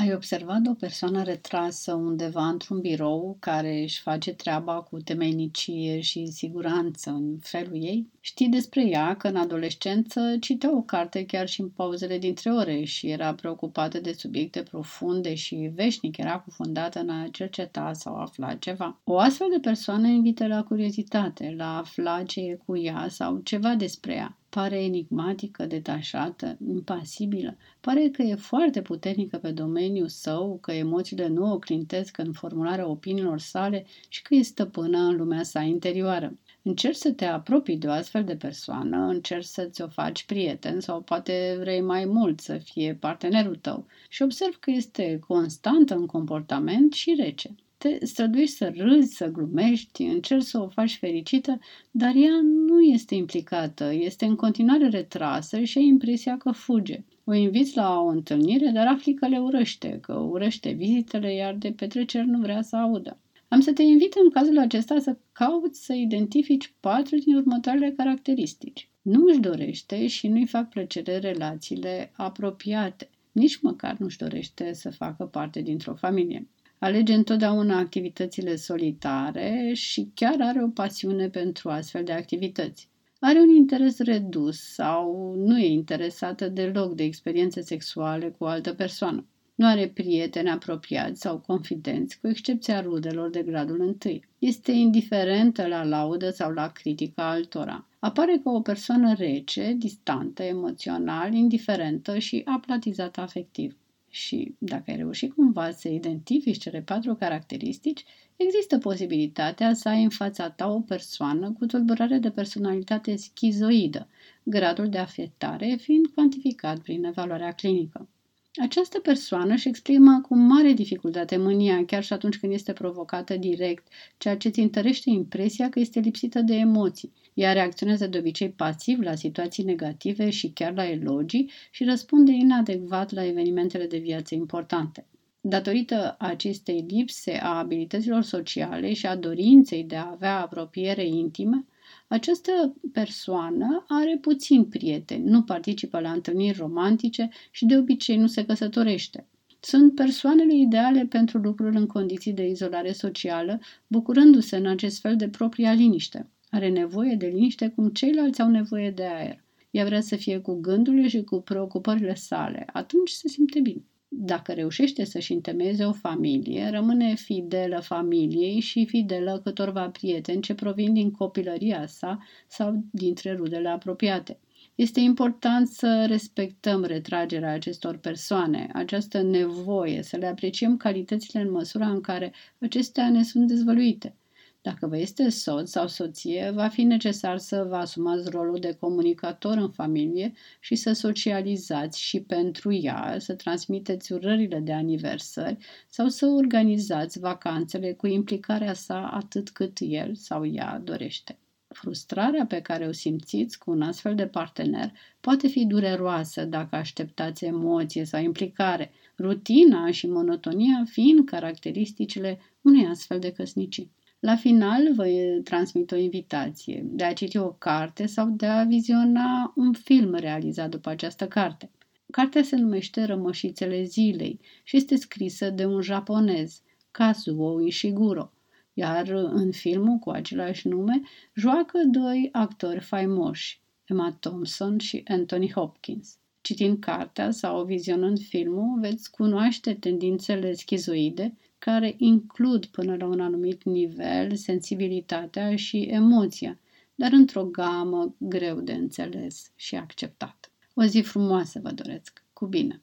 Ai observat o persoană retrasă undeva într-un birou care își face treaba cu temeinicie și siguranță în felul ei? Știi despre ea că în adolescență citea o carte chiar și în pauzele dintre ore și era preocupată de subiecte profunde și veșnic era cufundată în a cerceta sau afla ceva. O astfel de persoană invită la curiozitate, la a afla ce e cu ea sau ceva despre ea. Pare enigmatică, detașată, impasibilă. Pare că e foarte puternică pe domeniul său, că emoțiile nu o clintesc în formularea opiniilor sale și că e stăpână în lumea sa interioară. Încerci să te apropii de o astfel de persoană, încerci să-ți o faci prieten sau poate vrei mai mult să fie partenerul tău și observ că este constantă în comportament și rece. Te străduiești să râzi, să glumești, încerci să o faci fericită, dar ea nu este implicată, este în continuare retrasă și ai impresia că fuge. O inviți la o întâlnire, dar afli că le urăște, că urăște vizitele, iar de petreceri nu vrea să audă. Am să te invit în cazul acesta să cauți să identifici patru din următoarele caracteristici. Nu își dorește și nu-i fac plăcere relațiile apropiate. Nici măcar nu-și dorește să facă parte dintr-o familie. Alege întotdeauna activitățile solitare și chiar are o pasiune pentru astfel de activități. Are un interes redus sau nu e interesată deloc de experiențe sexuale cu o altă persoană. Nu are prieteni apropiați sau confidenți, cu excepția rudelor de gradul întâi. Este indiferentă la laudă sau la critica altora. Apare ca o persoană rece, distantă, emoțional, indiferentă și aplatizată afectiv. Și dacă ai reușit cumva să identifici cele patru caracteristici, există posibilitatea să ai în fața ta o persoană cu tulburare de personalitate schizoidă, gradul de afectare fiind cuantificat prin evaluarea clinică. Această persoană își exprimă cu mare dificultate mânia, chiar și atunci când este provocată direct, ceea ce îți întărește impresia că este lipsită de emoții. Ea reacționează de obicei pasiv la situații negative și chiar la elogii și răspunde inadecvat la evenimentele de viață importante. Datorită acestei lipse a abilităților sociale și a dorinței de a avea apropiere intimă, această persoană are puțin prieteni, nu participă la întâlniri romantice și de obicei nu se căsătorește. Sunt persoanele ideale pentru lucruri în condiții de izolare socială, bucurându-se în acest fel de propria liniște. Are nevoie de liniște cum ceilalți au nevoie de aer. Ea vrea să fie cu gândurile și cu preocupările sale. Atunci se simte bine dacă reușește să-și întemeieze o familie, rămâne fidelă familiei și fidelă câtorva prieteni ce provin din copilăria sa sau dintre rudele apropiate. Este important să respectăm retragerea acestor persoane, această nevoie, să le apreciem calitățile în măsura în care acestea ne sunt dezvăluite. Dacă vă este soț sau soție, va fi necesar să vă asumați rolul de comunicator în familie și să socializați și pentru ea, să transmiteți urările de aniversări sau să organizați vacanțele cu implicarea sa atât cât el sau ea dorește. Frustrarea pe care o simțiți cu un astfel de partener poate fi dureroasă dacă așteptați emoție sau implicare, rutina și monotonia fiind caracteristicile unei astfel de căsnicii. La final vă transmit o invitație de a citi o carte sau de a viziona un film realizat după această carte. Cartea se numește Rămășițele zilei și este scrisă de un japonez, Kazuo Ishiguro, iar în filmul cu același nume joacă doi actori faimoși, Emma Thompson și Anthony Hopkins. Citind cartea sau vizionând filmul, veți cunoaște tendințele schizoide care includ până la un anumit nivel sensibilitatea și emoția, dar într-o gamă greu de înțeles și acceptat. O zi frumoasă vă doresc! Cu bine!